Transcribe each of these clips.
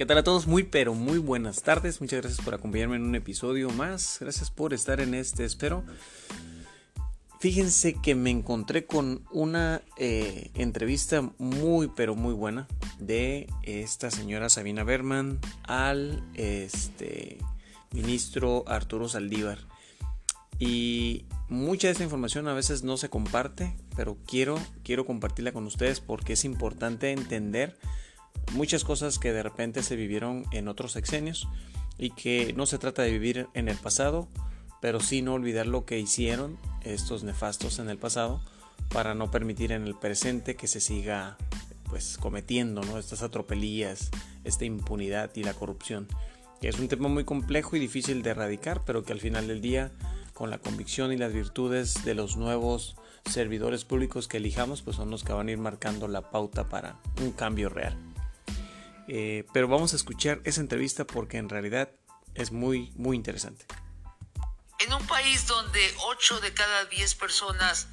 ¿qué tal a todos? Muy pero muy buenas tardes. Muchas gracias por acompañarme en un episodio más. Gracias por estar en este, espero. Fíjense que me encontré con una eh, entrevista muy pero muy buena de esta señora Sabina Berman al este, ministro Arturo Saldívar. Y mucha de esta información a veces no se comparte, pero quiero, quiero compartirla con ustedes porque es importante entender muchas cosas que de repente se vivieron en otros sexenios y que no se trata de vivir en el pasado, pero sí no olvidar lo que hicieron estos nefastos en el pasado para no permitir en el presente que se siga pues cometiendo ¿no? estas atropelías, esta impunidad y la corrupción, que es un tema muy complejo y difícil de erradicar, pero que al final del día con la convicción y las virtudes de los nuevos servidores públicos que elijamos, pues son los que van a ir marcando la pauta para un cambio real. Eh, pero vamos a escuchar esa entrevista porque en realidad es muy, muy interesante. En un país donde 8 de cada 10 personas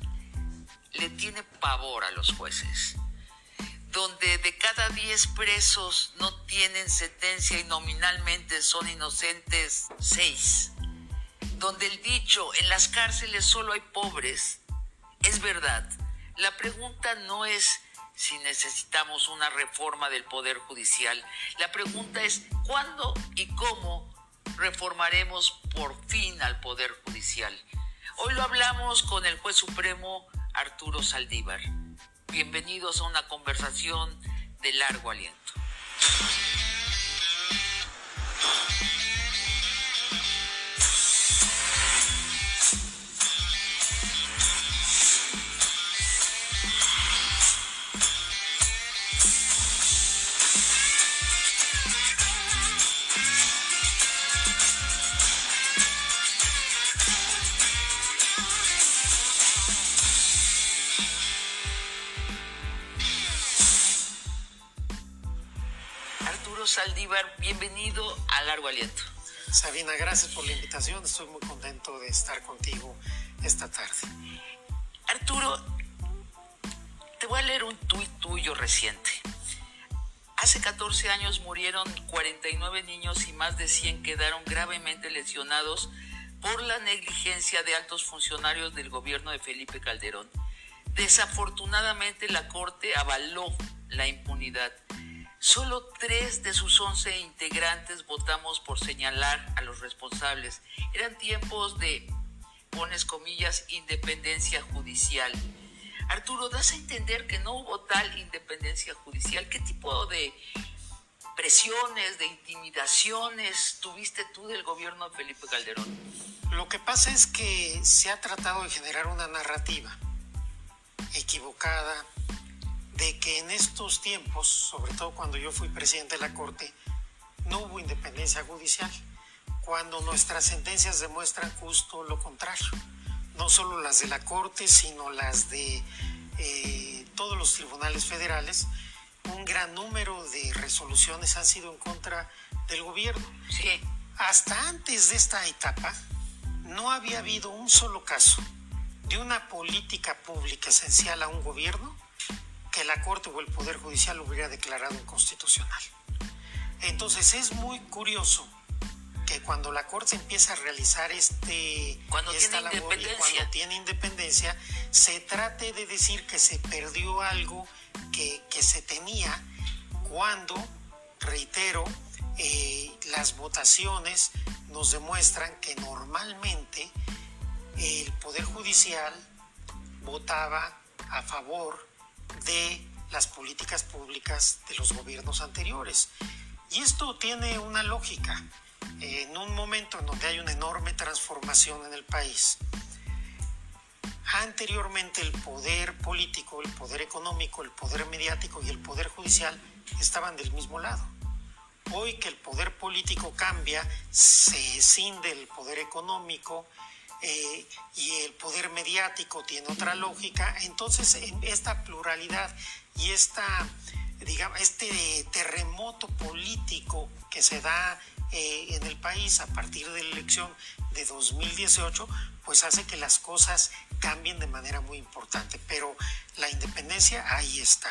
le tiene pavor a los jueces, donde de cada 10 presos no tienen sentencia y nominalmente son inocentes 6, donde el dicho en las cárceles solo hay pobres, es verdad. La pregunta no es si necesitamos una reforma del Poder Judicial. La pregunta es, ¿cuándo y cómo reformaremos por fin al Poder Judicial? Hoy lo hablamos con el juez supremo Arturo Saldívar. Bienvenidos a una conversación de largo aliento. Aliento. Sabina, gracias por la invitación. Estoy muy contento de estar contigo esta tarde. Arturo, te voy a leer un tuit tuyo reciente. Hace 14 años murieron 49 niños y más de 100 quedaron gravemente lesionados por la negligencia de altos funcionarios del gobierno de Felipe Calderón. Desafortunadamente la Corte avaló la impunidad Solo tres de sus once integrantes votamos por señalar a los responsables. Eran tiempos de, pones comillas, independencia judicial. Arturo, das a entender que no hubo tal independencia judicial. ¿Qué tipo de presiones, de intimidaciones tuviste tú del gobierno de Felipe Calderón? Lo que pasa es que se ha tratado de generar una narrativa equivocada, de que en estos tiempos, sobre todo cuando yo fui presidente de la Corte, no hubo independencia judicial, cuando nuestras sentencias demuestran justo lo contrario, no solo las de la Corte, sino las de eh, todos los tribunales federales, un gran número de resoluciones han sido en contra del gobierno. Sí. Hasta antes de esta etapa, no había habido un solo caso de una política pública esencial a un gobierno que la Corte o el Poder Judicial lo hubiera declarado inconstitucional. Entonces es muy curioso que cuando la Corte empieza a realizar este, cuando esta tiene labor y cuando tiene independencia, se trate de decir que se perdió algo que, que se tenía cuando, reitero, eh, las votaciones nos demuestran que normalmente el Poder Judicial votaba a favor de las políticas públicas de los gobiernos anteriores. Y esto tiene una lógica. En un momento en donde hay una enorme transformación en el país, anteriormente el poder político, el poder económico, el poder mediático y el poder judicial estaban del mismo lado. Hoy que el poder político cambia, se cinde el poder económico, eh, y el poder mediático tiene otra lógica, entonces esta pluralidad y esta, digamos, este terremoto político que se da eh, en el país a partir de la elección de 2018, pues hace que las cosas cambien de manera muy importante, pero la independencia ahí está.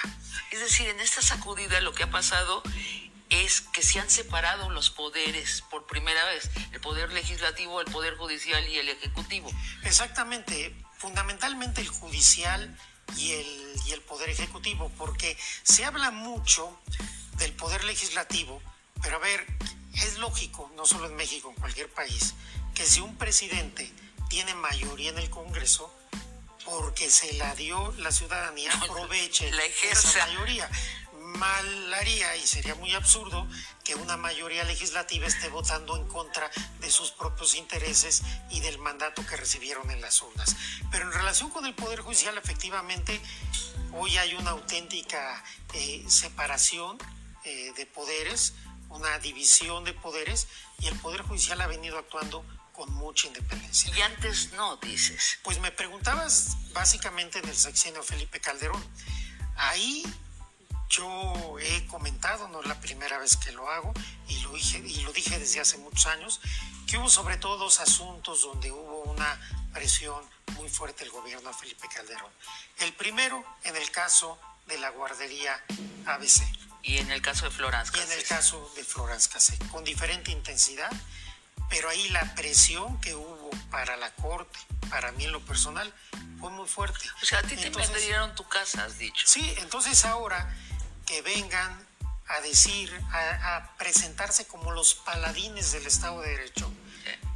Es decir, en esta sacudida lo que ha pasado es que se han separado los poderes por primera vez, el poder legislativo, el poder judicial y el ejecutivo. Exactamente, fundamentalmente el judicial y el, y el poder ejecutivo, porque se habla mucho del poder legislativo, pero a ver, es lógico, no solo en México, en cualquier país, que si un presidente tiene mayoría en el Congreso, porque se la dio la ciudadanía, aproveche la esa mayoría. Mal haría y sería muy absurdo que una mayoría legislativa esté votando en contra de sus propios intereses y del mandato que recibieron en las urnas. Pero en relación con el Poder Judicial, efectivamente, hoy hay una auténtica eh, separación eh, de poderes, una división de poderes, y el Poder Judicial ha venido actuando con mucha independencia. Y antes no, dices. Pues me preguntabas básicamente en el sexenio Felipe Calderón. Ahí yo he comentado, no es la primera vez que lo hago, y lo dije, y lo dije desde hace muchos años, que hubo sobre todo dos asuntos donde hubo una presión muy fuerte del gobierno de Felipe Calderón. El primero, en el caso de la guardería ABC. Y en el caso de Florence Y en el caso de Florence Cassé, con diferente intensidad pero ahí la presión que hubo para la corte, para mí en lo personal, fue muy fuerte. O sea, a ti te vendieron tu casa, has dicho. Sí, entonces ahora que vengan a decir, a, presentarse como los paladines del Estado de Derecho,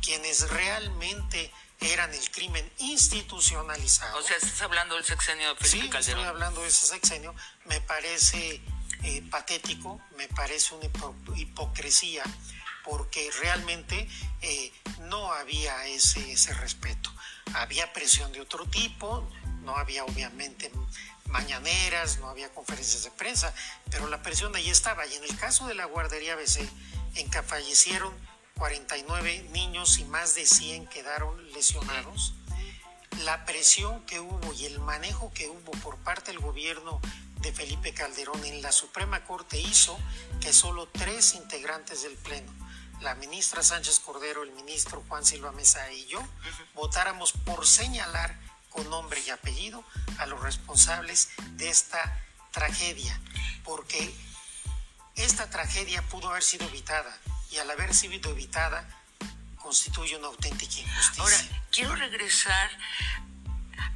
quienes realmente eran el crimen institucionalizado. O sea, estás hablando del sexenio de Felipe sí, Calderón. estoy hablando de ese sexenio. Me parece eh, patético, me parece una hipocresía porque realmente eh, no había ese, ese respeto. Había presión de otro tipo, no había obviamente mañaneras, no había conferencias de prensa, pero la presión ahí estaba. Y en el caso de la guardería BC, en que fallecieron 49 niños y más de 100 quedaron lesionados, la presión que hubo y el manejo que hubo por parte del gobierno de Felipe Calderón en la Suprema Corte hizo que solo tres integrantes del Pleno la ministra Sánchez Cordero, el ministro Juan Silva Mesa y yo votáramos por señalar con nombre y apellido a los responsables de esta tragedia, porque esta tragedia pudo haber sido evitada y al haber sido evitada constituye una auténtica injusticia. Ahora, quiero regresar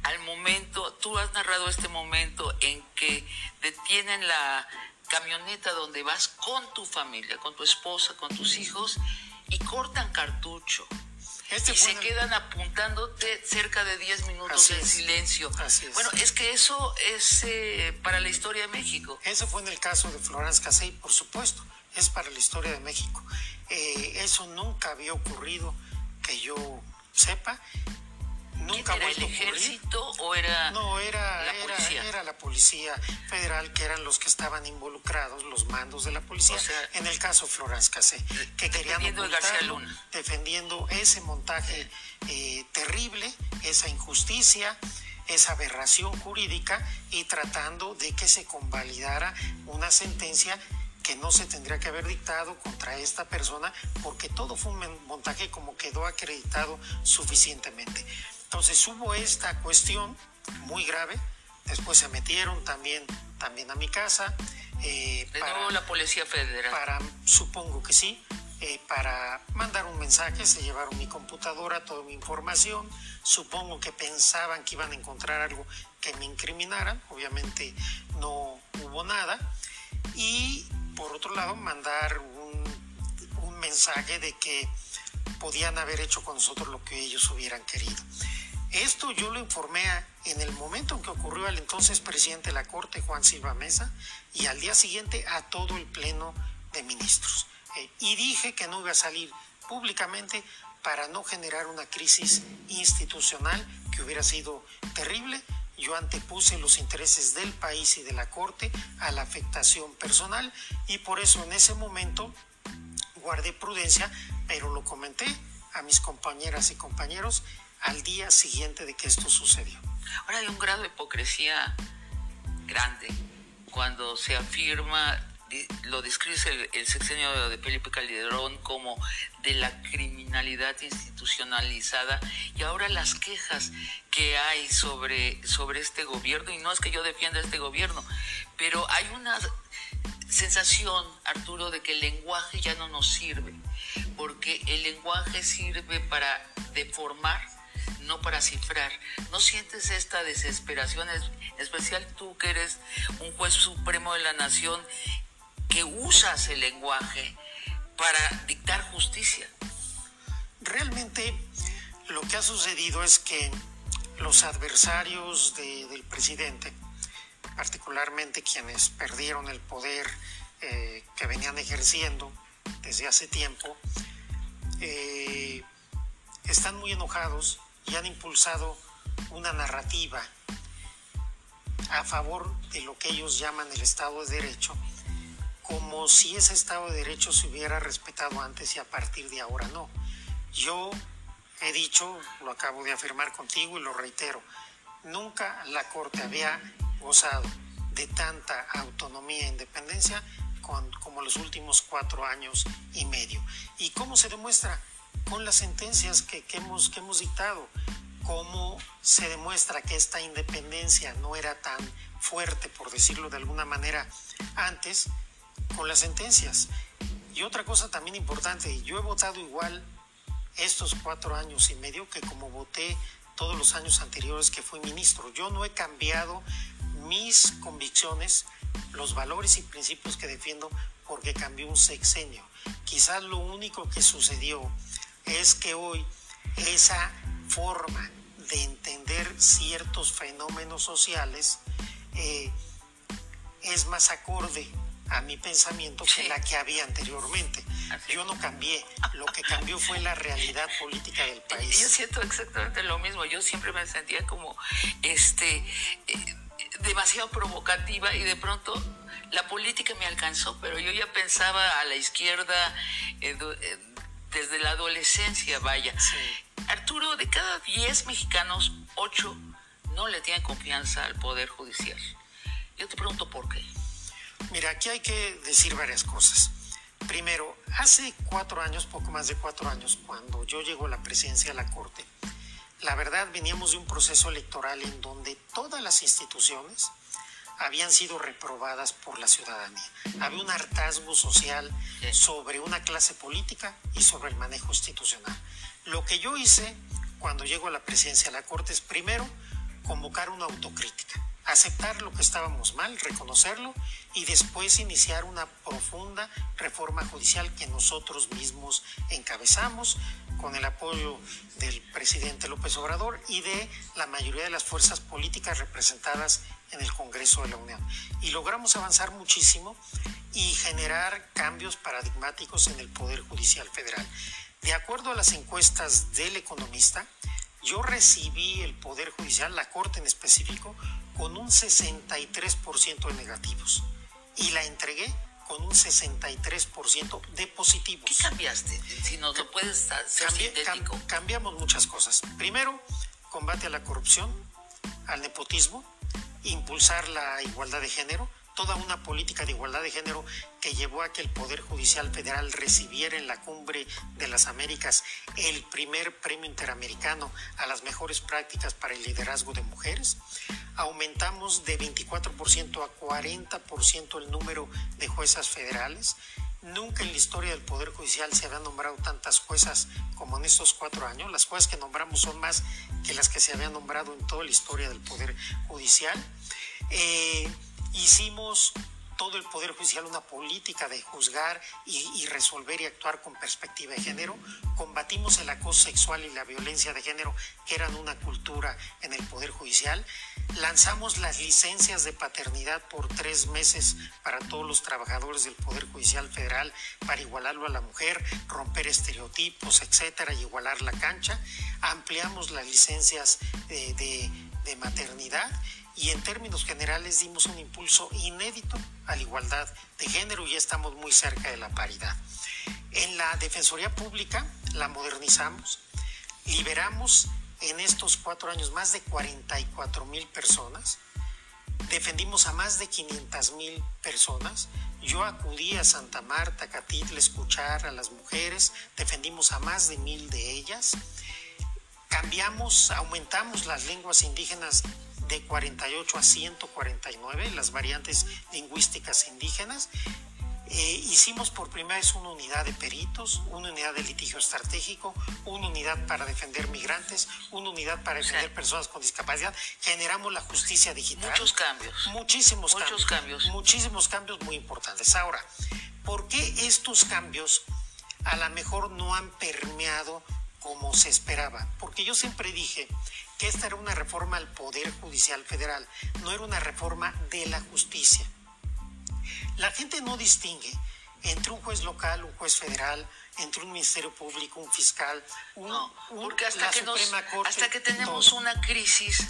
al momento, tú has narrado este momento en que detienen la camioneta donde vas con tu familia, con tu esposa, con tus hijos y cortan cartucho. Este y se quedan apuntándote cerca de 10 minutos en silencio. Bueno, es que eso es eh, para la historia de México. Eso fue en el caso de Florence Casey, por supuesto, es para la historia de México. Eh, eso nunca había ocurrido que yo sepa nunca ¿Era el ejército o era no era la policía? era la policía federal que eran los que estaban involucrados los mandos de la policía en el caso Florence Cassé que querían defendiendo defendiendo ese montaje eh, terrible esa injusticia esa aberración jurídica y tratando de que se convalidara una sentencia que no se tendría que haber dictado contra esta persona porque todo fue un montaje como quedó acreditado suficientemente. Entonces hubo esta cuestión muy grave, después se metieron también, también a mi casa. Eh, ¿De nuevo la Policía Federal? Para, supongo que sí, eh, para mandar un mensaje, se llevaron mi computadora, toda mi información, supongo que pensaban que iban a encontrar algo que me incriminaran, obviamente no hubo nada, y por otro lado mandar un, un mensaje de que podían haber hecho con nosotros lo que ellos hubieran querido. Esto yo lo informé en el momento en que ocurrió al entonces presidente de la Corte, Juan Silva Mesa, y al día siguiente a todo el Pleno de Ministros. Eh, y dije que no iba a salir públicamente para no generar una crisis institucional que hubiera sido terrible. Yo antepuse los intereses del país y de la Corte a la afectación personal y por eso en ese momento guardé prudencia, pero lo comenté a mis compañeras y compañeros al día siguiente de que esto sucedió. Ahora hay un grado de hipocresía grande cuando se afirma, lo describe el, sexenio de Felipe Calderón como de la criminalidad institucionalizada y ahora las quejas que hay sobre, sobre este gobierno, y no es que yo defienda este gobierno, pero hay una sensación, Arturo, de que el lenguaje ya no nos sirve, porque el lenguaje sirve para deformar, no para cifrar. ¿No sientes esta desesperación, en especial tú que eres un juez supremo de la nación, que usas el lenguaje para dictar justicia? Realmente lo que ha sucedido es que los adversarios del presidente, particularmente quienes perdieron el poder eh, que venían ejerciendo desde hace tiempo, eh, están muy enojados y han impulsado una narrativa a favor de lo que ellos llaman el Estado de Derecho, como si ese Estado de Derecho se hubiera respetado antes y a partir de ahora no. Yo he dicho, lo acabo de afirmar contigo y lo reitero, nunca la Corte había gozado de tanta autonomía e independencia como los últimos cuatro años y medio. ¿Y cómo se demuestra? Con las sentencias que, hemos, que hemos dictado. ¿Cómo se demuestra que esta independencia no era tan fuerte, por decirlo de alguna manera, antes? Con las sentencias. Y otra cosa también importante, yo he votado igual estos cuatro años y medio que como voté todos los años anteriores que fui ministro. Yo no he cambiado mis convicciones, los valores y principios que defiendo porque cambió un sexenio. Quizás lo único que sucedió es que hoy esa forma de entender ciertos fenómenos sociales eh, es más acorde a mi pensamiento que la que había anteriormente. Yo no cambié, lo que cambió fue la realidad política del país. Yo siento exactamente lo mismo, yo siempre me sentía como este eh, demasiado provocativa y de pronto la política me alcanzó, pero yo ya pensaba a la izquierda eh, eh, desde la adolescencia, vaya. Arturo, de cada 10 mexicanos, 8 no le tienen confianza al Poder Judicial. Yo te pregunto por qué. Mira, aquí hay que decir varias cosas. Primero, hace cuatro años, poco más de cuatro años, cuando yo llego a la presidencia de la Corte, la verdad veníamos de un proceso electoral en donde todas las instituciones habían sido reprobadas por la ciudadanía. Había un hartazgo social sobre una clase política y sobre el manejo institucional. Lo que yo hice cuando llego a la presidencia de la Corte es primero convocar una autocrítica aceptar lo que estábamos mal, reconocerlo y después iniciar una profunda reforma judicial que nosotros mismos encabezamos con el apoyo del presidente López Obrador y de la mayoría de las fuerzas políticas representadas en el Congreso de la Unión. Y logramos avanzar muchísimo y generar cambios paradigmáticos en el Poder Judicial Federal. De acuerdo a las encuestas del economista, yo recibí el Poder Judicial, la Corte en específico, con un 63% de negativos y la entregué con un 63% de positivos. ¿Qué cambiaste? Si nos lo puedes ser cambiamos muchas cosas. Primero, combate a la corrupción, al nepotismo, impulsar la igualdad de género, toda una política de igualdad de género que llevó a que el Poder Judicial Federal recibiera en la cumbre de las Américas el primer premio interamericano a las mejores prácticas para el liderazgo de mujeres. Aumentamos de 24% a 40% el número de juezas federales. Nunca en la historia del Poder Judicial se habían nombrado tantas juezas como en estos cuatro años. Las juezas que nombramos son más que las que se habían nombrado en toda la historia del Poder Judicial. Eh, hicimos todo el Poder Judicial una política de juzgar y, resolver y actuar con perspectiva de género. Combatimos el acoso sexual y la violencia de género, que eran una cultura en el Poder Judicial. Lanzamos las licencias de paternidad por tres meses para todos los trabajadores del Poder Judicial Federal para igualarlo a la mujer, romper estereotipos, etcétera, y igualar la cancha. Ampliamos las licencias de maternidad y en términos generales dimos un impulso inédito a la igualdad de género y ya estamos muy cerca de la paridad. En la Defensoría Pública la modernizamos, liberamos en estos cuatro años más de 44 mil personas, defendimos a más de 500 mil personas, yo acudí a Santa Marta, Catitla, escuchar a las mujeres, defendimos a más de mil de ellas, cambiamos, aumentamos las lenguas indígenas de 48 a 149, las variantes lingüísticas indígenas, eh, hicimos por primera vez una unidad de peritos, una unidad de litigio estratégico, una unidad para defender migrantes, una unidad para defender personas con discapacidad. Generamos la justicia digital. Muchos cambios. Muchísimos Muchos cambios. Muchísimos cambios muy importantes. Ahora, ¿por qué estos cambios a lo mejor no han permeado como se esperaba? Porque yo siempre dije que esta era una reforma al Poder Judicial Federal, no era una reforma de la justicia. La gente no distingue entre un juez local, un juez federal, entre un ministerio público, un fiscal, un, no, porque hasta que hasta que tenemos una crisis,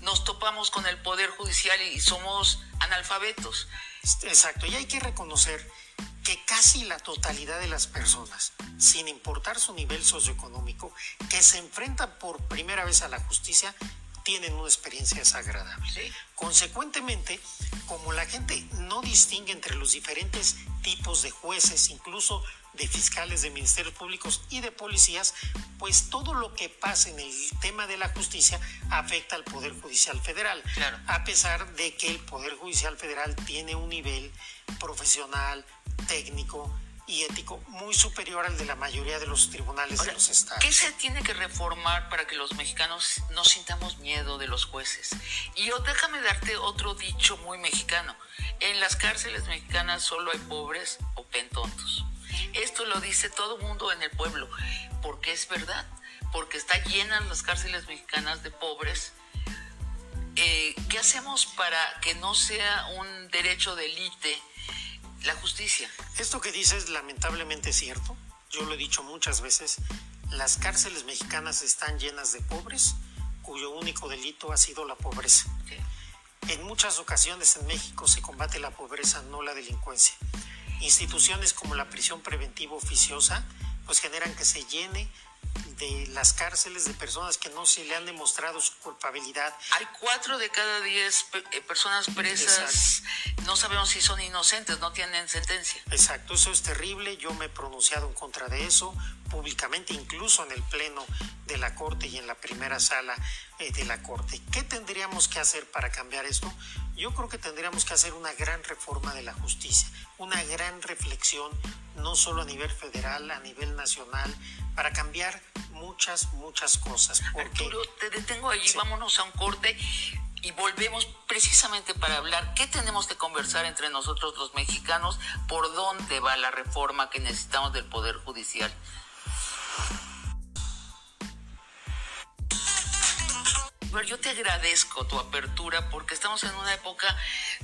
nos topamos con el poder judicial y somos analfabetos. Exacto, y hay que reconocer que casi la totalidad de las personas, sin importar su nivel socioeconómico, que se enfrentan por primera vez a la justicia, tienen una experiencia desagradable. Consecuentemente, como la gente no distingue entre los diferentes tipos de jueces, incluso de fiscales, de ministerios públicos y de policías, pues todo lo que pasa en el tema de la justicia afecta al Poder Judicial Federal. A pesar de que el Poder Judicial Federal tiene un nivel profesional, técnico, y ético muy superior al de la mayoría de los tribunales de los estados. ¿Qué se tiene que reformar para que los mexicanos no sintamos miedo de los jueces? Y yo, déjame darte otro dicho muy mexicano. En las cárceles mexicanas solo hay pobres o pentontos. Esto lo dice todo mundo en el pueblo, porque es verdad, porque está llenas las cárceles mexicanas de pobres. Eh, ¿Qué hacemos para que no sea un derecho de élite? La justicia. Esto que dices lamentablemente es cierto. Yo lo he dicho muchas veces. Las cárceles mexicanas están llenas de pobres cuyo único delito ha sido la pobreza. En muchas ocasiones en México se combate la pobreza, no la delincuencia. Instituciones como la prisión preventiva oficiosa pues generan que se llene de las cárceles de personas que no se le han demostrado su culpabilidad. Hay cuatro de cada diez eh, personas presas, no sabemos si son inocentes, no tienen sentencia. Exacto, eso es terrible, yo me he pronunciado en contra de eso públicamente, incluso en el Pleno de la Corte y en la primera sala eh, de la Corte. ¿Qué tendríamos que hacer para cambiar esto? Yo creo que tendríamos que hacer una gran reforma de la justicia, una gran reflexión, no solo a nivel federal, a nivel nacional, para cambiar muchas, muchas cosas. Arturo, te detengo allí, vámonos a un corte y volvemos precisamente para hablar qué tenemos que conversar entre nosotros los mexicanos, por dónde va la reforma que necesitamos del Poder Judicial. Yo te agradezco tu apertura porque estamos en una época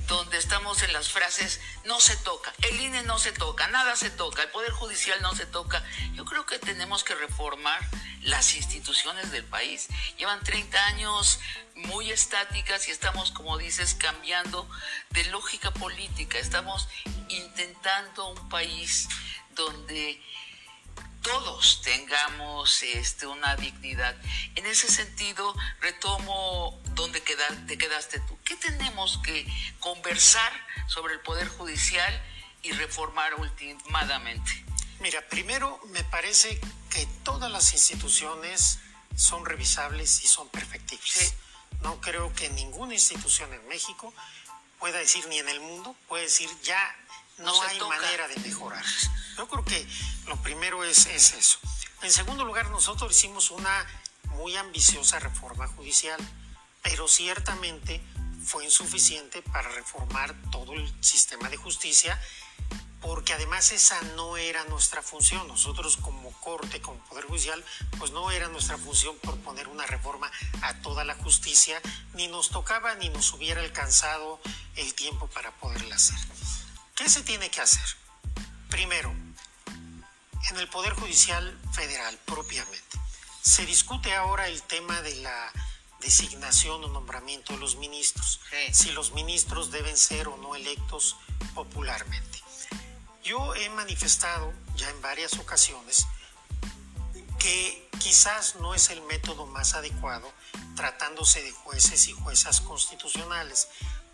donde estamos en las frases no se toca, el INE no se toca, nada se toca, el Poder Judicial no se toca. Yo creo que tenemos que reformar las instituciones del país. Llevan 30 años muy estáticas y estamos, como dices, cambiando de lógica política. Estamos intentando un país donde todos tengamos este, una dignidad. En ese sentido, retomo donde te quedaste tú. ¿Qué tenemos que conversar sobre el Poder Judicial y reformar últimamente? Mira, primero me parece que todas las instituciones son revisables y son perfectibles. No creo que ninguna institución en México pueda decir, ni en el mundo, puede decir ya no, hay manera de mejorar. Yo creo que lo primero es, es eso. En segundo lugar, nosotros hicimos una muy ambiciosa reforma judicial, pero ciertamente fue insuficiente para reformar todo el sistema de justicia, porque además esa no era nuestra función. Nosotros como Corte, como Poder Judicial, pues no era nuestra función proponer una reforma a toda la justicia, ni nos tocaba ni nos hubiera alcanzado el tiempo para poderla hacer. ¿Qué se tiene que hacer? Primero, en el Poder Judicial Federal propiamente. Se discute ahora el tema de la designación o nombramiento de los ministros, si los ministros deben ser o no electos popularmente. Yo he manifestado ya en varias ocasiones que quizás no es el método más adecuado tratándose de jueces y juezas constitucionales.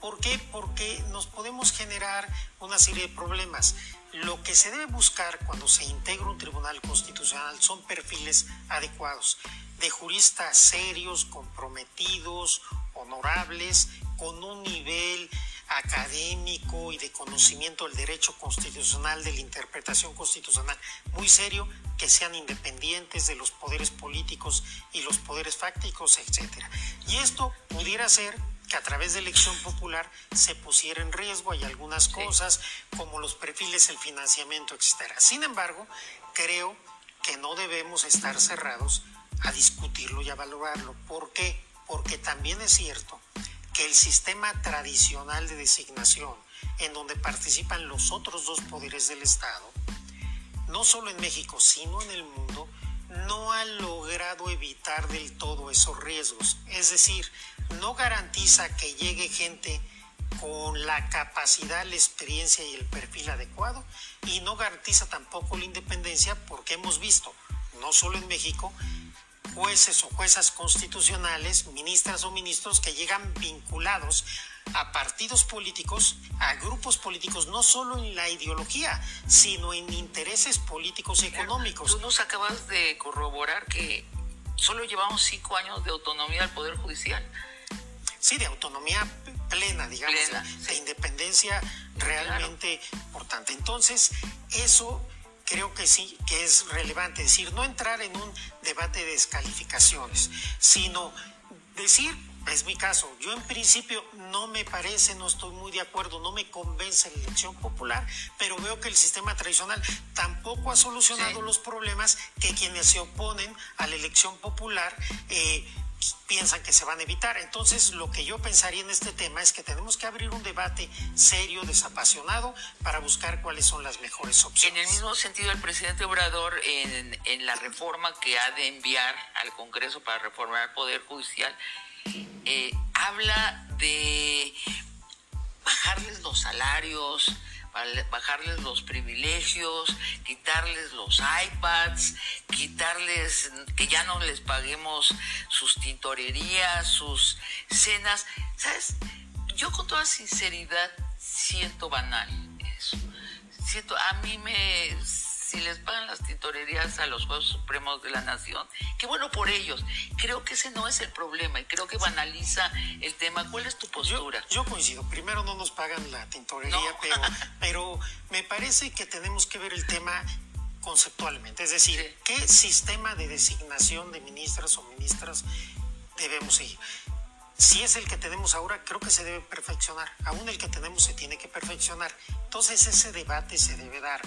¿Por qué? Porque nos podemos generar una serie de problemas. Lo que se debe buscar cuando se integra un tribunal constitucional son perfiles adecuados, de juristas serios, comprometidos, honorables, con un nivel académico y de conocimiento del derecho constitucional, de la interpretación constitucional muy serio, que sean independientes de los poderes políticos y los poderes fácticos, etc. Y esto pudiera ser que a través de elección popular se pusiera en riesgo. Hay algunas cosas como los perfiles, el financiamiento, etc. Sin embargo, creo que no debemos estar cerrados a discutirlo y a valorarlo. ¿Por qué? Porque también es cierto que el sistema tradicional de designación, en donde participan los otros dos poderes del Estado, no solo en México, sino en el mundo, no ha logrado evitar del todo esos riesgos. Es decir, no garantiza que llegue gente con la capacidad, la experiencia y el perfil adecuado y no garantiza tampoco la independencia porque hemos visto, no solo en México, jueces o juezas constitucionales, ministras o ministros que llegan vinculados a partidos políticos, a grupos políticos, no solo en la ideología, sino en intereses políticos y económicos. Tú nos acabas de corroborar que solo llevamos cinco años de autonomía al Poder Judicial. Sí, de autonomía plena, digamos, de, independencia realmente importante. Entonces, eso creo que sí, que es relevante, es decir, no entrar en un debate de descalificaciones, sino decir, es mi caso, yo en principio no me parece, no estoy muy de acuerdo, no me convence la elección popular, pero veo que el sistema tradicional tampoco ha solucionado los problemas que quienes se oponen a la elección popular eh, piensan que se van a evitar. Entonces, lo que yo pensaría en este tema es que tenemos que abrir un debate serio, desapasionado, para buscar cuáles son las mejores opciones. En el mismo sentido, el presidente Obrador, en, la reforma que ha de enviar al Congreso para reformar el Poder Judicial, eh, habla de bajarles los salarios, bajarles los privilegios, quitarles los iPads, quitarles que ya no les paguemos sus tintorerías, sus cenas. ¿Sabes? Yo con toda sinceridad siento banal eso. Siento, a mí me si les pagan las tintorerías a los Juegos Supremos de la Nación, qué bueno por ellos. Creo que ese no es el problema y creo que banaliza el tema. ¿Cuál es tu postura? Yo, coincido. Primero no nos pagan la tintorería, pero, pero me parece que tenemos que ver el tema conceptualmente. Es decir, ¿qué sistema de designación de ministras o ministras debemos seguir? Si es el que tenemos ahora, creo que se debe perfeccionar. Aún el que tenemos se tiene que perfeccionar. Entonces ese debate se debe dar.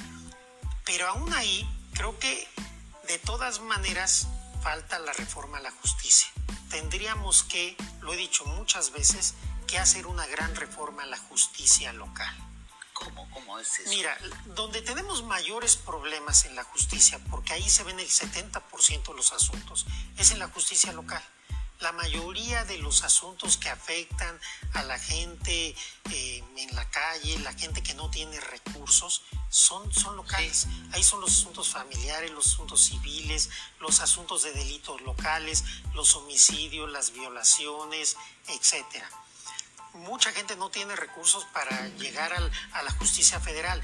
Pero aún ahí, creo que de todas maneras falta la reforma a la justicia. Tendríamos que, lo he dicho muchas veces, que hacer una gran reforma a la justicia local. ¿Cómo, cómo es eso? Mira, donde tenemos mayores problemas en la justicia, porque ahí se ven el 70% de los asuntos, es en la justicia local la mayoría de los asuntos que afectan a la gente eh, en la calle, la gente que no tiene recursos, son, son locales. Ahí son los asuntos familiares, los asuntos civiles, los asuntos de delitos locales, los homicidios, las violaciones, etcétera. Mucha gente no tiene recursos para llegar a la justicia federal.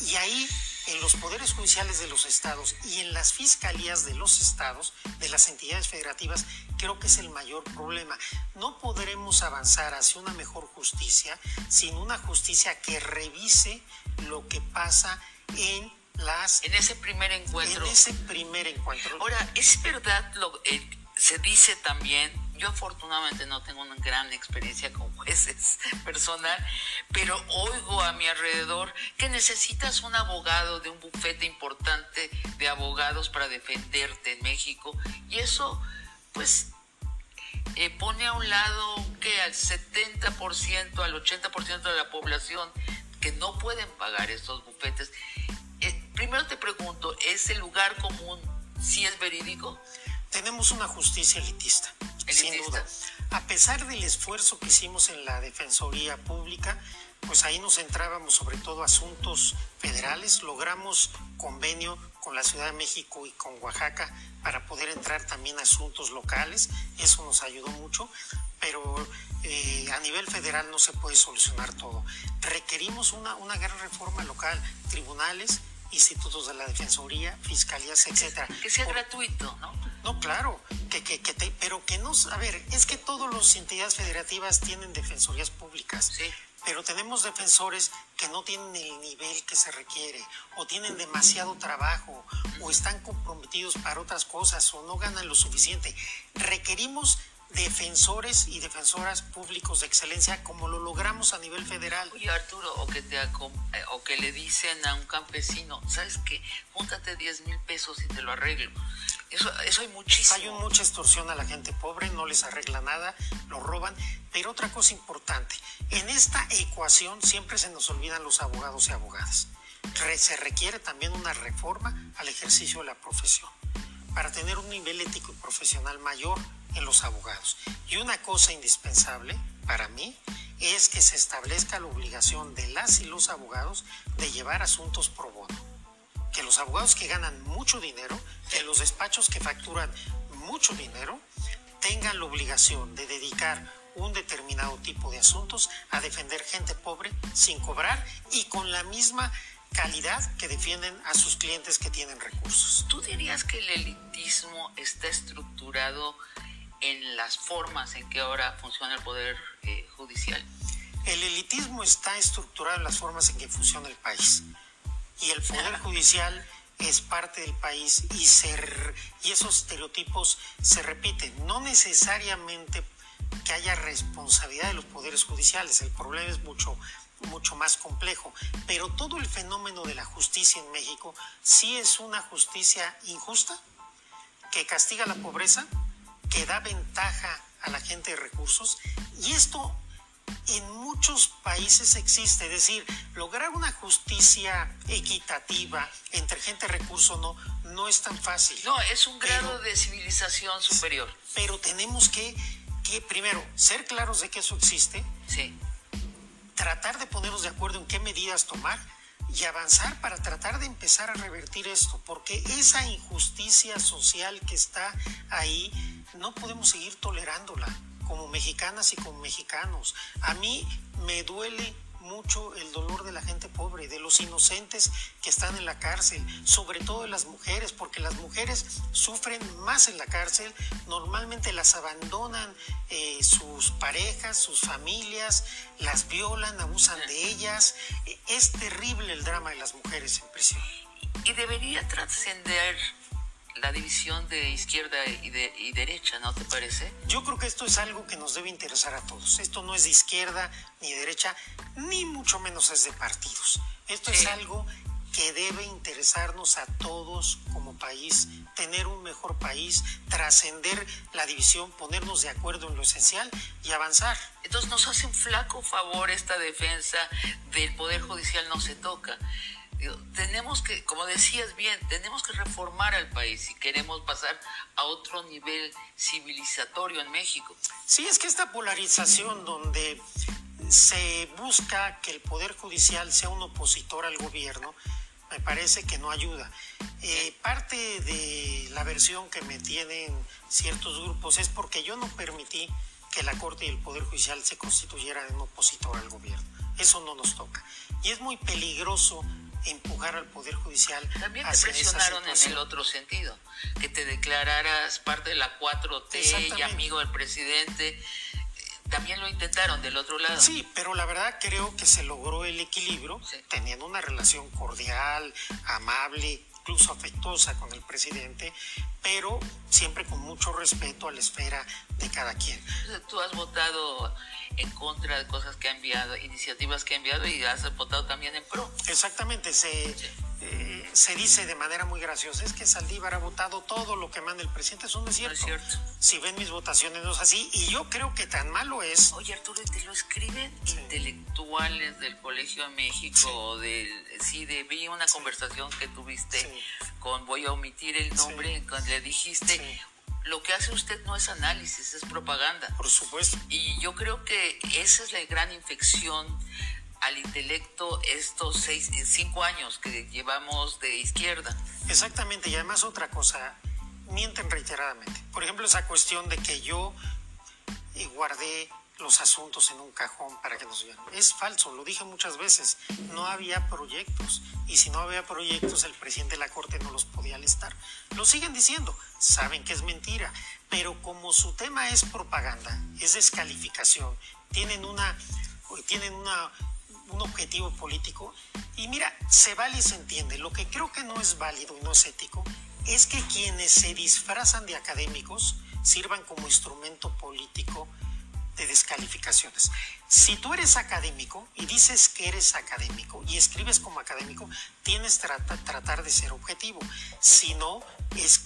Y ahí en los poderes judiciales de los estados y en las fiscalías de los estados, de las entidades federativas, creo que es el mayor problema. No podremos avanzar hacia una mejor justicia sin una justicia que revise lo que pasa en las... En ese primer encuentro. En ese primer encuentro. Ahora, es verdad, lo, eh, se dice también yo afortunadamente no tengo una gran experiencia con jueces personal, pero oigo a mi alrededor que necesitas un abogado de un bufete importante de abogados para defenderte en México y eso pues eh, pone a un lado que al 70%, al 80% de la población que no pueden pagar estos bufetes. Eh, primero te pregunto, ¿es el lugar común si es verídico? Tenemos una justicia elitista sin duda. A pesar del esfuerzo que hicimos en la Defensoría Pública, pues ahí nos centrábamos sobre todo asuntos federales, logramos convenio con la Ciudad de México y con Oaxaca para poder entrar también a asuntos locales, eso nos ayudó mucho, pero eh, a nivel federal no se puede solucionar todo. Requerimos una, una gran reforma local, tribunales, institutos de la Defensoría, fiscalías, etcétera. Que sea gratuito, ¿no? No, claro Que, que, que te, pero que no, a ver, es que todas las entidades federativas tienen defensorías públicas. Sí. Pero tenemos defensores que no tienen el nivel que se requiere, o tienen demasiado trabajo, o están comprometidos para otras cosas, o no ganan lo suficiente. Requerimos defensores y defensoras públicos de excelencia como lo logramos a nivel federal. Oye Arturo, o que, te, o que le dicen a un campesino, ¿sabes qué? Júntate 10 mil pesos y te lo arreglo. Eso, eso hay muchísimo. Hay mucha extorsión a la gente pobre, no les arregla nada, lo roban. Pero otra cosa importante, en esta ecuación siempre se nos olvidan los abogados y abogadas. se requiere también una reforma al ejercicio de la profesión para tener un nivel ético y profesional mayor en los abogados. Y una cosa indispensable para mí es que se establezca la obligación de las y los abogados de llevar asuntos pro bono. Que los abogados que ganan mucho dinero, que los despachos que facturan mucho dinero, tengan la obligación de dedicar un determinado tipo de asuntos a defender gente pobre sin cobrar y con la misma calidad que defienden a sus clientes que tienen recursos. ¿Tú dirías que el elitismo está estructurado en las formas en que ahora funciona el Poder eh, Judicial? El elitismo está estructurado en las formas en que funciona el país. Y el Poder Judicial es parte del país y, ser, y esos estereotipos se repiten. No necesariamente que haya responsabilidad de los poderes judiciales, el problema es mucho mucho más complejo, pero todo el fenómeno de la justicia en México sí es una justicia injusta, que castiga la pobreza, que da ventaja a la gente de recursos y esto en muchos países existe, es decir, lograr una justicia equitativa entre gente de recursos no, no es tan fácil. No, es un grado de civilización superior. Pero tenemos que, que, primero, ser claros de que eso existe. Sí. Tratar de ponernos de acuerdo en qué medidas tomar y avanzar para tratar de empezar a revertir esto, porque esa injusticia social que está ahí no podemos seguir tolerándola como mexicanas y como mexicanos. A mí me duele mucho el dolor de la gente pobre, de los inocentes que están en la cárcel, sobre todo de las mujeres, porque las mujeres sufren más en la cárcel, normalmente las abandonan eh, sus parejas, sus familias, las violan, abusan de ellas. Es terrible el drama de las mujeres en prisión. Y debería trascender la división de izquierda y, de, y derecha, ¿no te parece? Yo creo que esto es algo que nos debe interesar a todos. Esto no es de izquierda ni derecha, ni mucho menos es de partidos. Esto es algo que debe interesarnos a todos como país, tener un mejor país, trascender la división, ponernos de acuerdo en lo esencial y avanzar. Entonces nos hace un flaco favor esta defensa del Poder Judicial no se toca tenemos que, como decías bien, tenemos que reformar al país si queremos pasar a otro nivel civilizatorio en México. Sí, es que esta polarización donde se busca que el Poder Judicial sea un opositor al gobierno, me parece que no ayuda. Eh, parte de la versión que me tienen ciertos grupos es porque yo no permití que la Corte y el Poder Judicial se constituyeran en opositor al gobierno. Eso no nos toca. Y es muy peligroso empujar al Poder Judicial. También te presionaron en el otro sentido, que te declararas parte de la 4T y amigo del presidente. También lo intentaron del otro lado. Sí, pero la verdad creo que se logró el equilibrio, teniendo una relación cordial, amable, incluso afectuosa con el presidente, pero siempre con mucho respeto a la esfera de cada quien. Tú has votado en contra de cosas que ha enviado, iniciativas que ha enviado y has votado también en pro. Exactamente, se, eh, se dice de manera muy graciosa, es que Saldívar ha votado todo lo que manda el presidente, eso no es cierto. No es cierto. Si ven mis votaciones no es así y yo creo que tan malo es. Oye Arturo, te lo escriben intelectuales del Colegio de México, sí. del, sí, de, vi una conversación que tuviste con, voy a omitir el nombre, cuando le dijiste, lo que hace usted no es análisis, es propaganda. Por supuesto. Y yo creo que esa es la gran infección al intelecto estos seis, cinco años que llevamos de izquierda. Exactamente, y además otra cosa, mienten reiteradamente. Por ejemplo, esa cuestión de que yo eh, guardé los asuntos en un cajón para que nos vieran. Es falso, lo dije muchas veces, no había proyectos y si no había proyectos el presidente de la Corte no los podía alistar. Lo siguen diciendo, saben que es mentira, pero como su tema es propaganda, es descalificación, tienen una tienen una, un objetivo político y mira, se vale y se entiende. Lo que creo que no es válido y no es ético es que quienes se disfrazan de académicos sirvan como instrumento político de descalificaciones. Si tú eres académico y dices que eres académico y escribes como académico, tienes que tratar de ser objetivo. Si no, es,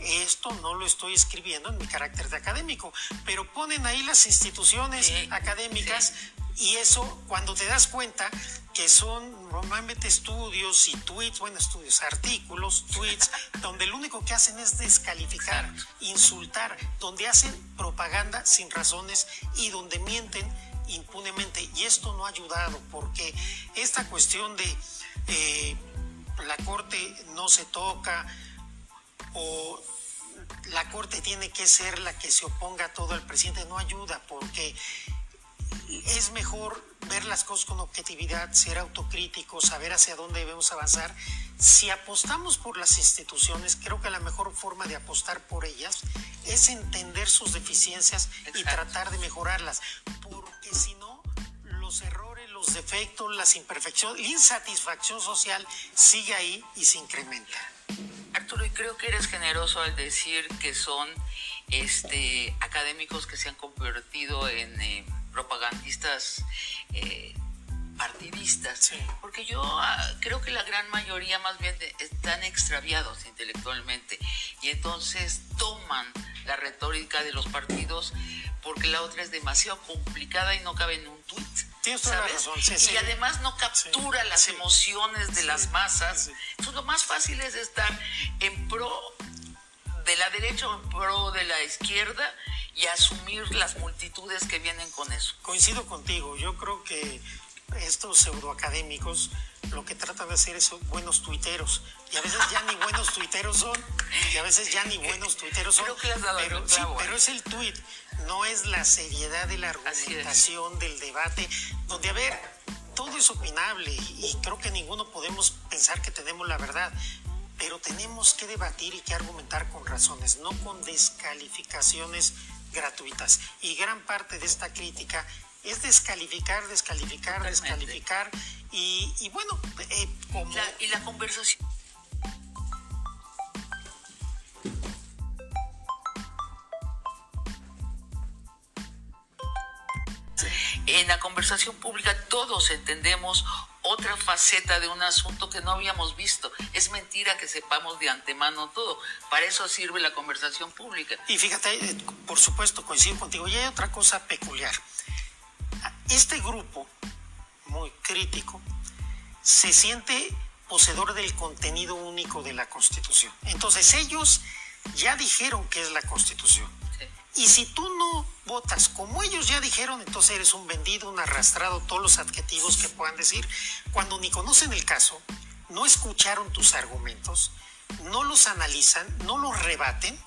esto no lo estoy escribiendo en mi carácter de académico, pero ponen ahí las instituciones académicas y eso, cuando te das cuenta que son normalmente estudios y tweets, bueno, estudios, artículos, tweets, donde lo único que hacen es descalificar, insultar, donde hacen propaganda sin razones y donde mienten impunemente. Y esto no ha ayudado porque esta cuestión de eh, la corte no se toca o la corte tiene que ser la que se oponga a todo al presidente no ayuda porque es mejor ver las cosas con objetividad, ser autocríticos, saber hacia dónde debemos avanzar. Si apostamos por las instituciones, creo que la mejor forma de apostar por ellas es entender sus deficiencias y tratar de mejorarlas, porque si no, los errores, los defectos, las imperfecciones, la insatisfacción social sigue ahí y se incrementa. Arturo, y creo que eres generoso al decir que son este, académicos que se han convertido en... Eh, propagandistas eh, partidistas, porque yo ah, creo que la gran mayoría más bien están extraviados intelectualmente y entonces toman la retórica de los partidos porque la otra es demasiado complicada y no cabe en un tuit. y además no captura las emociones de las masas. Entonces lo más fácil es estar en pro de la derecha o en pro de la izquierda y asumir las multitudes que vienen con eso. Coincido contigo, yo creo que estos pseudoacadémicos lo que tratan de hacer es buenos tuiteros y a veces ya ni buenos tuiteros son y a veces ya ni buenos tuiteros son pero, pero es el tuit no es la seriedad de la argumentación del debate donde a ver todo es opinable y creo que ninguno podemos pensar que tenemos la verdad pero tenemos que debatir y que argumentar con razones no con descalificaciones gratuitas. Y gran parte de esta crítica es descalificar, descalificar, descalificar. Y, bueno, eh, como... y la conversación. En la conversación pública todos entendemos otra faceta de un asunto que no habíamos visto. Es mentira que sepamos de antemano todo. Para eso sirve la conversación pública. Y fíjate, eh, por supuesto, coincido contigo. Y hay otra cosa peculiar. Este grupo, muy crítico, se siente poseedor del contenido único de la Constitución. Entonces ellos ya dijeron que es la Constitución. Y si tú no como ellos ya dijeron, entonces eres un vendido, un arrastrado, todos los adjetivos que puedan decir. Cuando ni conocen el caso, no escucharon tus argumentos, no los analizan, no los rebaten,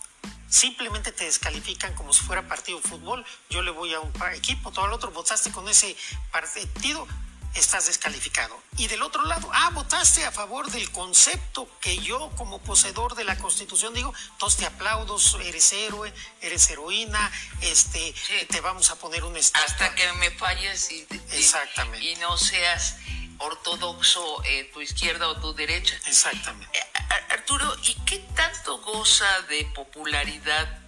simplemente te descalifican como si fuera partido de fútbol. Yo le voy a un equipo, todo el otro votaste con ese partido estás descalificado. Y del otro lado, ah, votaste a favor del concepto que yo como poseedor de la Constitución digo, entonces te aplaudo, eres héroe, eres heroína, este, te vamos a poner un estado. Hasta que me falles y, Exactamente. y, no seas ortodoxo eh, tu izquierda o tu derecha. Exactamente. Eh, Arturo, ¿y qué tanto goza de popularidad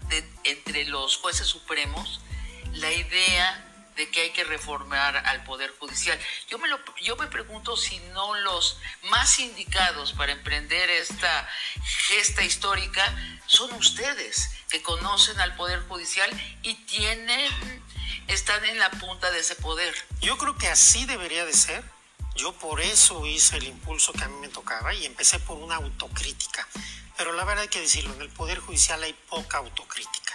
entre los jueces supremos la idea de que hay que reformar al Poder Judicial. Yo me, lo, yo me pregunto si no los más indicados para emprender esta gesta histórica son ustedes, que conocen al Poder Judicial y tienen, están en la punta de ese poder. Yo creo que así debería de ser. Yo por eso hice el impulso que a mí me tocaba y empecé por una autocrítica. Pero la verdad hay que decirlo, en el Poder Judicial hay poca autocrítica.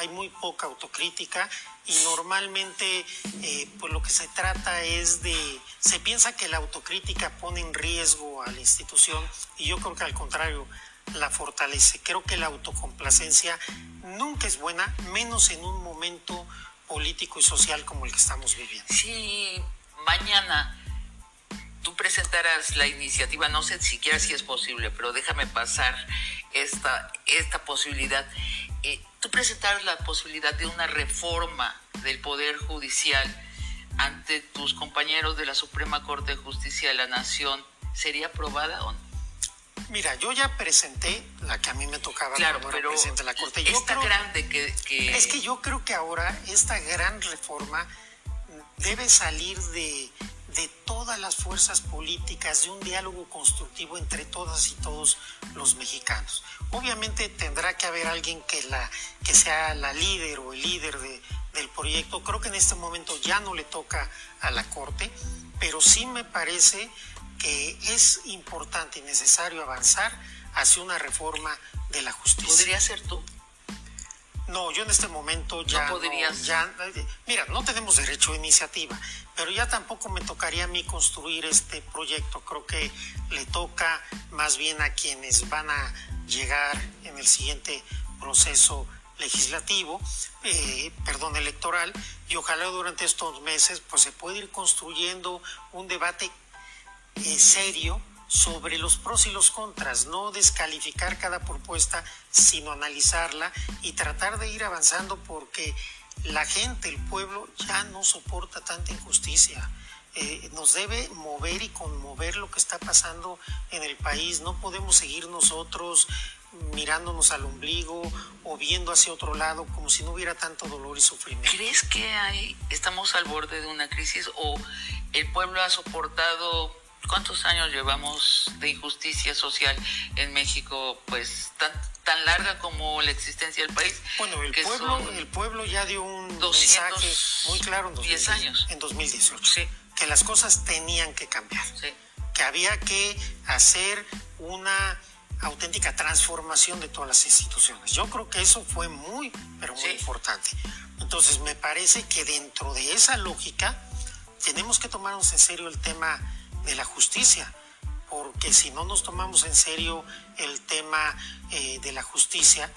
Hay muy poca autocrítica y normalmente eh, pues lo que se trata es de, se piensa que la autocrítica pone en riesgo a la institución y yo creo que al contrario, la fortalece. Creo que la autocomplacencia nunca es buena, menos en un momento político y social como el que estamos viviendo. Si mañana tú presentarás la iniciativa, no sé siquiera si es posible, pero déjame pasar esta, esta posibilidad. Eh, tú presentarás la posibilidad de una reforma del Poder Judicial ante tus compañeros de la Suprema Corte de Justicia de la Nación, ¿sería aprobada o no? Mira, yo ya presenté la que a mí me tocaba claro, pero presidente de la Corte. Yo grande que, que, Es que yo creo que ahora esta gran reforma debe salir de, de todas las fuerzas políticas, de un diálogo constructivo entre todas y todos los mexicanos. Obviamente tendrá que haber alguien que, la, que sea la líder o el líder de, del proyecto. Creo que en este momento ya no le toca a la Corte, pero sí me parece que es importante y necesario avanzar hacia una reforma de la justicia. ¿Podría ser tú? No, yo en este momento ya no podrías. ya, mira, no tenemos derecho a iniciativa, pero ya tampoco me tocaría a mí construir este proyecto. Creo que le toca más bien a quienes van a llegar en el siguiente proceso legislativo, eh, perdón, electoral, y ojalá durante estos meses pues se pueda ir construyendo un debate eh, serio sobre los pros y los contras, no descalificar cada propuesta, sino analizarla y tratar de ir avanzando porque la gente, el pueblo, ya no soporta tanta injusticia. Eh, nos debe mover y conmover lo que está pasando en el país. No podemos seguir nosotros mirándonos al ombligo o viendo hacia otro lado como si no hubiera tanto dolor y sufrimiento. ¿Crees que estamos al borde de una crisis o el pueblo ha soportado ¿Cuántos años llevamos de injusticia social en México? Pues tan, tan larga como la existencia del país. Bueno, el, pueblo, el pueblo ya dio un mensaje muy claro en 10 años. En 2018. Sí. Que las cosas tenían que cambiar. Sí. Que había que hacer una auténtica transformación de todas las instituciones. Yo creo que eso fue muy, pero muy importante. Entonces, me parece que dentro de esa lógica tenemos que tomarnos en serio el tema de la justicia, porque si no nos tomamos en serio el tema eh, de la justicia,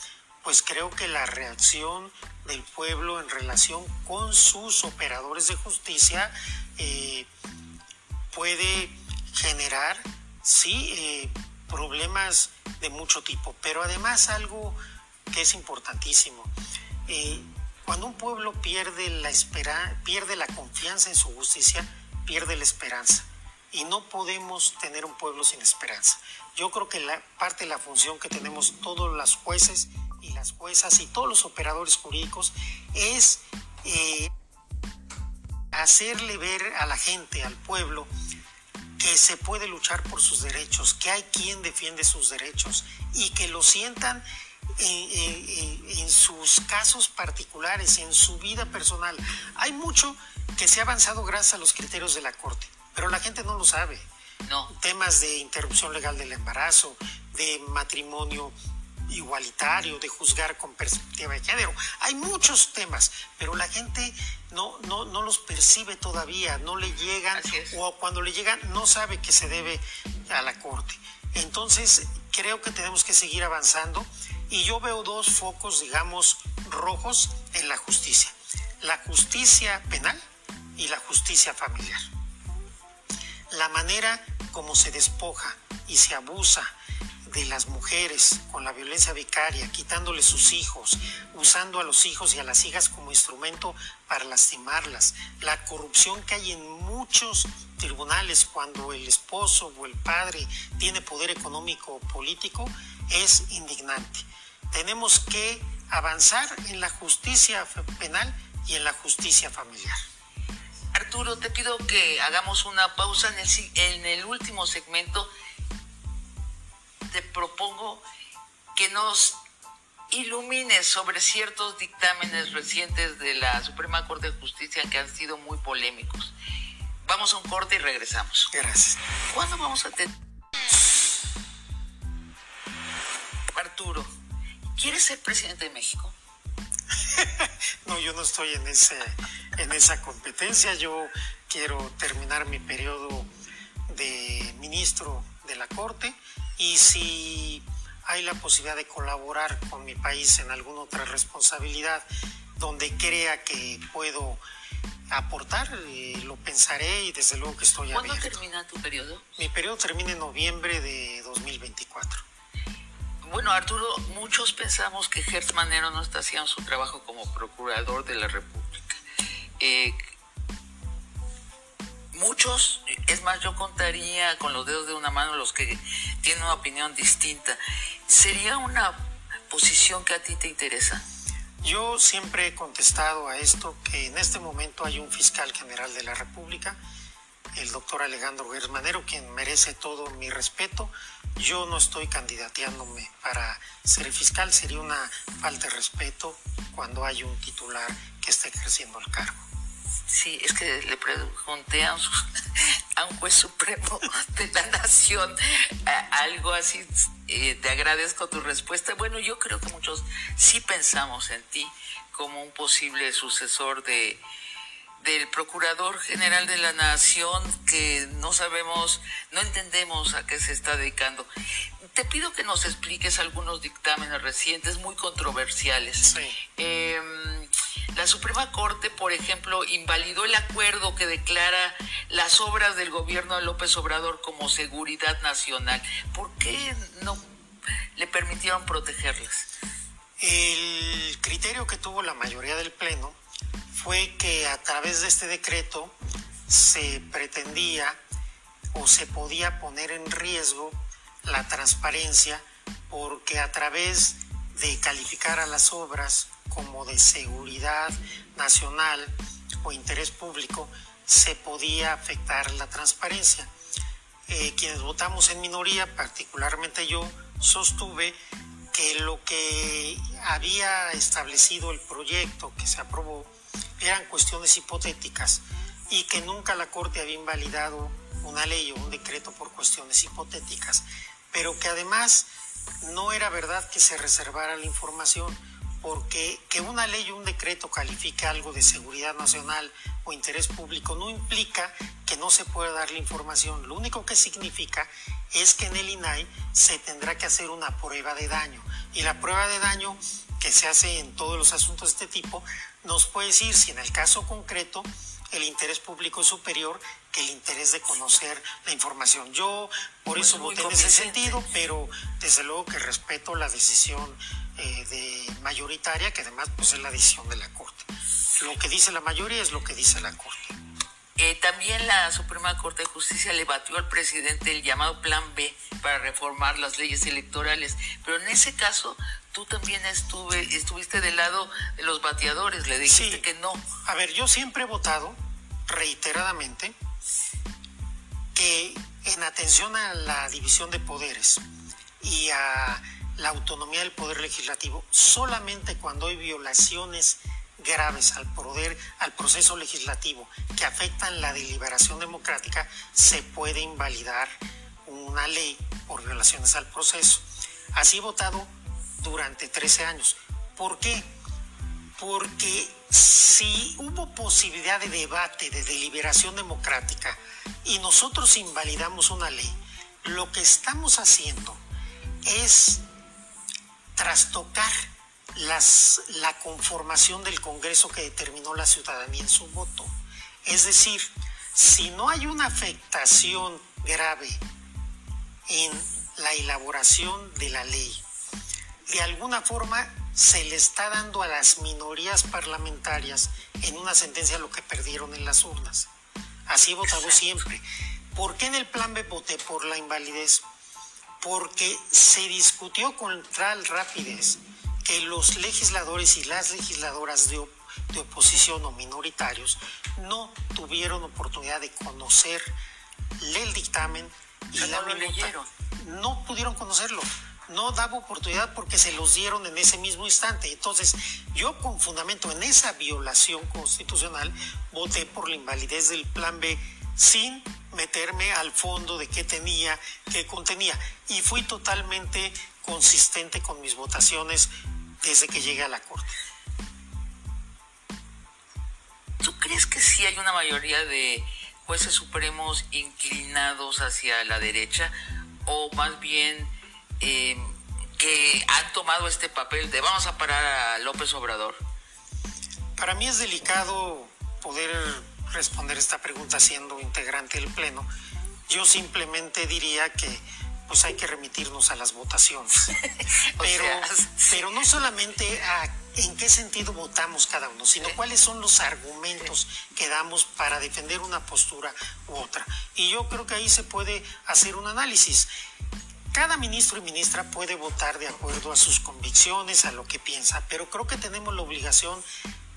pues creo que la reacción del pueblo en relación con sus operadores de justicia eh, puede generar, sí, eh, problemas de mucho tipo, pero además algo que es importantísimo. cuando un pueblo pierde la, espera, pierde la confianza en su justicia, pierde la esperanza y no podemos tener un pueblo sin esperanza. Yo creo que la parte de la función que tenemos todos los jueces y las juezas y todos los operadores jurídicos es eh, hacerle ver a la gente, al pueblo, que se puede luchar por sus derechos, que hay quien defiende sus derechos y que lo sientan en, en, sus casos particulares, en su vida personal. Hay mucho que se ha avanzado gracias a los criterios de la Corte pero la gente no lo sabe. No. Temas de interrupción legal del embarazo, de matrimonio igualitario, de juzgar con perspectiva de género. Hay muchos temas, pero la gente no, no, no los percibe todavía, no le llegan, o cuando le llegan no sabe que se debe a la Corte. Entonces, creo que tenemos que seguir avanzando y yo veo dos focos, digamos, rojos en la justicia. La justicia penal y la justicia familiar la manera como se despoja y se abusa de las mujeres con la violencia vicaria, quitándoles sus hijos, usando a los hijos y a las hijas como instrumento para lastimarlas, la corrupción que hay en muchos tribunales cuando el esposo o el padre tiene poder económico o político, es indignante. Tenemos que avanzar en la justicia penal y en la justicia familiar. Arturo, te pido que hagamos una pausa en el, en el último segmento. Te propongo que nos ilumines sobre ciertos dictámenes recientes de la Suprema Corte de Justicia que han sido muy polémicos. Vamos a un corte y regresamos. Gracias. ¿Cuándo vamos a tener... Arturo, ¿quieres ser presidente de México? No, yo no estoy en, ese, en esa competencia. Yo quiero terminar mi periodo de ministro de la Corte y si hay la posibilidad de colaborar con mi país en alguna otra responsabilidad donde crea que puedo aportar, eh, lo pensaré y desde luego que estoy abierto. ¿Cuándo termina tu periodo? Mi periodo termina en noviembre de 2024. Bueno, Arturo, muchos pensamos que Gertz Manero no está haciendo su trabajo como procurador de la República. Eh, muchos, es más, yo contaría con los dedos de una mano los que tienen una opinión distinta. ¿Sería una posición que a ti te interesa? Yo siempre he contestado a esto que en este momento hay un fiscal general de la República, el doctor Alejandro Manero, quien merece todo mi respeto. Yo no estoy candidateándome para ser fiscal, sería una falta de respeto cuando hay un titular que esté ejerciendo el cargo. Sí, es que le pregunté a un, juez supremo de la nación algo así, eh, te agradezco tu respuesta. Bueno, yo creo que muchos sí pensamos en ti como un posible sucesor de del Procurador General de la Nación que no sabemos, no entendemos a qué se está dedicando. Te pido que nos expliques algunos dictámenes recientes muy controversiales. Em, la Suprema Corte, por ejemplo, invalidó el acuerdo que declara las obras del gobierno de López Obrador como seguridad nacional. ¿Por qué no le permitieron protegerlas? El criterio que tuvo la mayoría del Pleno fue que a través de este decreto se pretendía o se podía poner en riesgo la transparencia porque a través de calificar a las obras como de seguridad nacional o interés público, se podía afectar la transparencia. Eh, quienes votamos en minoría, particularmente yo, sostuve que lo que había establecido el proyecto que se aprobó eran cuestiones hipotéticas y que nunca la Corte había invalidado una ley o un decreto por cuestiones hipotéticas, pero que además no era verdad que se reservara la información porque que una ley o un decreto califique algo de seguridad nacional o interés público no implica que no se pueda dar la información. Lo único que significa es que en el INAI se tendrá que hacer una prueba de daño. Y la prueba de daño que se hace en todos los asuntos de este tipo nos puede decir si en el caso concreto el interés público es superior que el interés de conocer la información. Yo por eso voté en ese sentido, pero desde luego que respeto la decisión eh, de mayoritaria, que además pues, es la decisión de la Corte. Lo que dice la mayoría es lo que dice la Corte. Eh, también la Suprema Corte de Justicia le batió al presidente el llamado Plan B para reformar las leyes electorales, pero en ese caso tú también estuve, estuviste del lado de los bateadores, le dijiste que no. A ver, yo siempre he votado reiteradamente que en atención a la división de poderes y a la autonomía del poder legislativo solamente cuando hay violaciones graves al poder, al proceso legislativo que afectan la deliberación democrática, se puede invalidar una ley por violaciones al proceso. Así votado durante 13 años. ¿Por qué? Porque si hubo posibilidad de debate, de deliberación democrática, y nosotros invalidamos una ley, lo que estamos haciendo es trastocar las, la conformación del Congreso que determinó la ciudadanía en su voto. Es decir, si no hay una afectación grave en la elaboración de la ley, de alguna forma se le está dando a las minorías parlamentarias en una sentencia lo que perdieron en las urnas. Así he votado siempre. ¿Por qué en el plan B voté por la invalidez? porque se discutió con tal rapidez que los legisladores y las legisladoras de, oposición o minoritarios no tuvieron oportunidad de conocer el dictamen y la no leyeron. No pudieron conocerlo. No daba oportunidad porque se los dieron en ese mismo instante. Entonces, yo con fundamento en esa violación constitucional voté por la invalidez del plan B sin meterme al fondo de qué tenía, qué contenía. Y fui totalmente consistente con mis votaciones desde que llegué a la Corte. ¿Tú crees que sí hay una mayoría de jueces supremos inclinados hacia la derecha? ¿O más bien, eh, que han tomado este papel de vamos a parar a López Obrador? Para mí es delicado poder responder esta pregunta siendo integrante del Pleno. Yo simplemente diría que pues hay que remitirnos a las votaciones. Pero, pero no solamente a en qué sentido votamos cada uno, sino cuáles son los argumentos que damos para defender una postura u otra. Y yo creo que ahí se puede hacer un análisis. Cada ministro y ministra puede votar de acuerdo a sus convicciones, a lo que piensa, pero creo que tenemos la obligación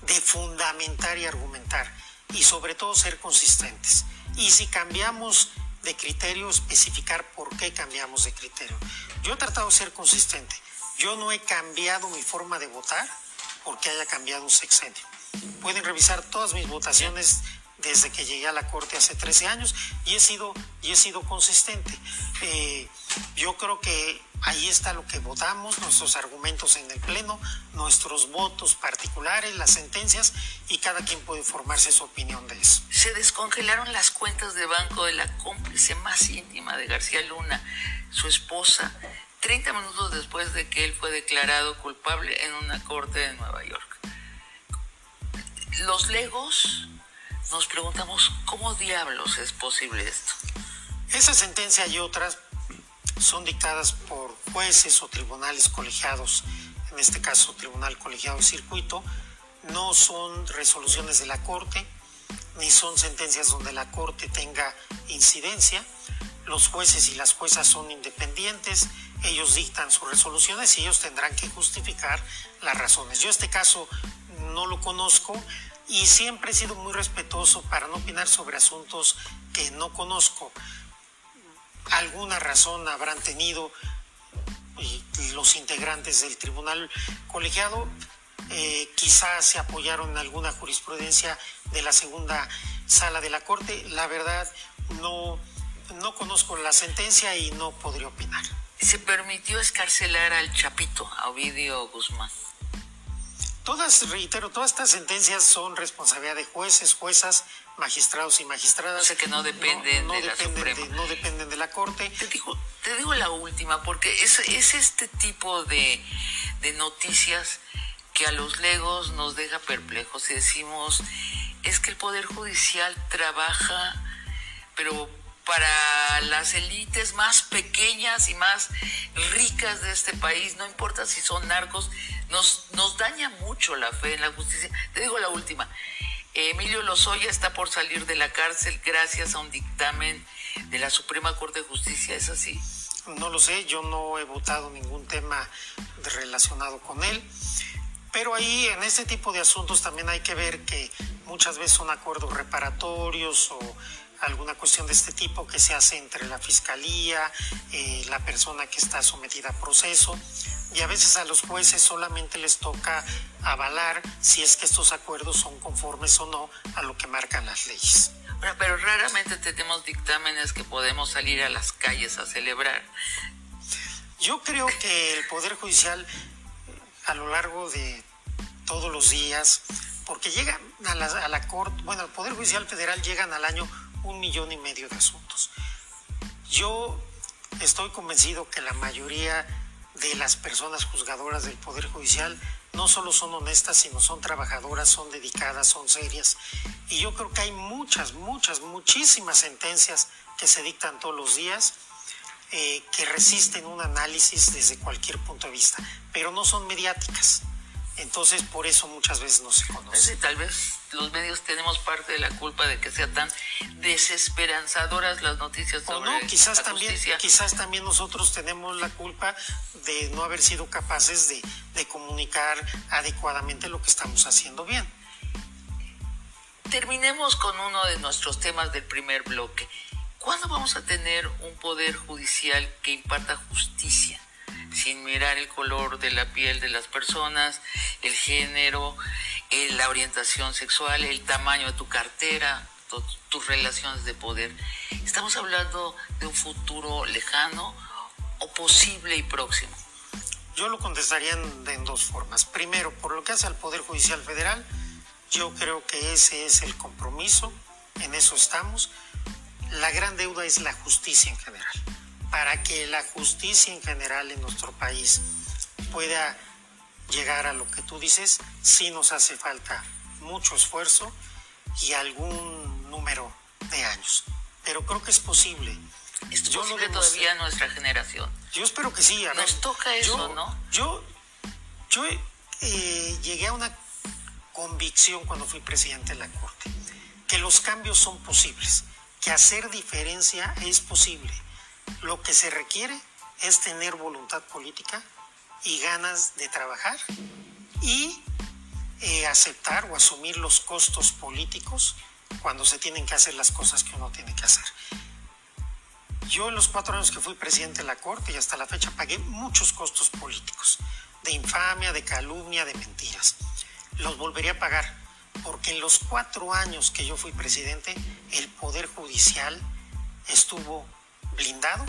de fundamentar y argumentar y sobre todo ser consistentes. Y si cambiamos de criterio, especificar por qué cambiamos de criterio. Yo he tratado de ser consistente. Yo no he cambiado mi forma de votar porque haya cambiado un sexenio. Pueden revisar todas mis votaciones desde que llegué a la Corte hace 13 años y he sido, y he sido consistente. Eh, yo creo que ahí está lo que votamos, nuestros argumentos en el Pleno, nuestros votos particulares, las sentencias y cada quien puede formarse su opinión de eso. Se descongelaron las cuentas de banco de la cómplice más íntima de García Luna, su esposa, 30 minutos después de que él fue declarado culpable en una corte de Nueva York. Los legos nos preguntamos cómo diablos es posible esto. Esa sentencia y otras son dictadas por jueces o tribunales colegiados, en este caso Tribunal Colegiado Circuito, no son resoluciones de la Corte, ni son sentencias donde la Corte tenga incidencia. Los jueces y las juezas son independientes, ellos dictan sus resoluciones y ellos tendrán que justificar las razones. Yo este caso no lo conozco, y siempre he sido muy respetuoso para no opinar sobre asuntos que no conozco. Alguna razón habrán tenido los integrantes del tribunal colegiado, eh, quizás se apoyaron en alguna jurisprudencia de la segunda sala de la Corte. La verdad, no, no conozco la sentencia y no podría opinar. Se permitió escarcelar al Chapito, a Ovidio Guzmán. Todas, reitero, todas estas sentencias son responsabilidad de jueces, juezas, magistrados y magistradas. O sea que no dependen de la Suprema. no dependen de la Corte. Te digo, te digo la última, porque es, es este tipo de, de noticias que a los legos nos deja perplejos y decimos, es que el Poder Judicial trabaja, pero para las élites más pequeñas y más ricas de este país, no importa si son narcos, nos, nos daña mucho la fe en la justicia. Te digo la última. Emilio Lozoya está por salir de la cárcel gracias a un dictamen de la Suprema Corte de Justicia, ¿es así? No lo sé, yo no he votado ningún tema relacionado con él, pero ahí en este tipo de asuntos también hay que ver que muchas veces son acuerdos reparatorios o alguna cuestión de este tipo que se hace entre la fiscalía, eh, la persona que está sometida a proceso, y a veces a los jueces solamente les toca avalar si es que estos acuerdos son conformes o no a lo que marcan las leyes. pero raramente tenemos dictámenes que podemos salir a las calles a celebrar. Yo creo que el Poder Judicial a lo largo de todos los días, porque llega a la, a la Corte, bueno, el Poder Judicial Federal llegan al año un millón y medio de asuntos. Yo estoy convencido que la mayoría de las personas juzgadoras del Poder Judicial no solo son honestas, sino son trabajadoras, son dedicadas, son serias. Y yo creo que hay muchas, muchas, muchísimas sentencias que se dictan todos los días eh, que resisten un análisis desde cualquier punto de vista, pero no son mediáticas. Entonces, por eso muchas veces no se conoce. tal vez los medios tenemos parte de la culpa de que sean tan desesperanzadoras las noticias sobre o no, quizás también, Quizás también nosotros tenemos la culpa de no haber sido capaces de, de comunicar adecuadamente lo que estamos haciendo bien. Terminemos con uno de nuestros temas del primer bloque. ¿Cuándo vamos a tener un poder judicial que imparta justicia? Sin mirar el color de la piel de las personas, el género, eh, la orientación sexual, el tamaño de tu cartera, tus relaciones de poder. Estamos hablando de un futuro lejano o posible y próximo. Yo lo contestaría en, dos formas. Primero, por lo que hace al Poder Judicial Federal, yo creo que ese es el compromiso, en eso estamos. La gran deuda es la justicia en general para que la justicia en general en nuestro país pueda llegar a lo que tú dices, sí nos hace falta mucho esfuerzo y algún número de años. Pero creo que es posible. ¿Es yo posible todavía nuestra generación? Yo espero que sí. Nos toca eso, ¿no? Yo, yo eh, llegué a una convicción cuando fui presidente de la Corte, que los cambios son posibles, que hacer diferencia es posible. Lo que se requiere es tener voluntad política y ganas de trabajar y eh, aceptar o asumir los costos políticos cuando se tienen que hacer las cosas que uno tiene que hacer. Yo en los cuatro años que fui presidente de la Corte y hasta la fecha pagué muchos costos políticos, de infamia, de calumnia, de mentiras. Los volvería a pagar, porque en los cuatro años que yo fui presidente, el Poder Judicial estuvo blindado,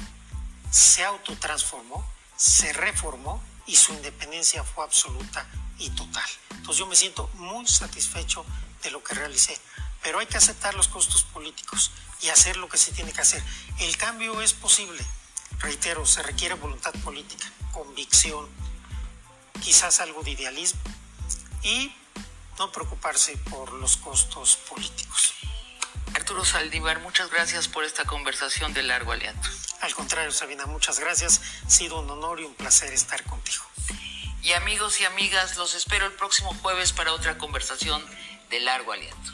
se autotransformó, se reformó y su independencia fue absoluta y total. Entonces yo me siento muy satisfecho de lo que realicé, pero hay que aceptar los costos políticos y hacer lo que se tiene que hacer. El cambio es posible, reitero, se requiere voluntad política, convicción, quizás algo de idealismo y no preocuparse por los costos políticos. Arturo Saldívar, muchas gracias por esta conversación de largo aliento. Al contrario, Sabina, muchas gracias. Ha sido un honor y un placer estar contigo. Y amigos y amigas, los espero el próximo jueves para otra conversación de largo aliento.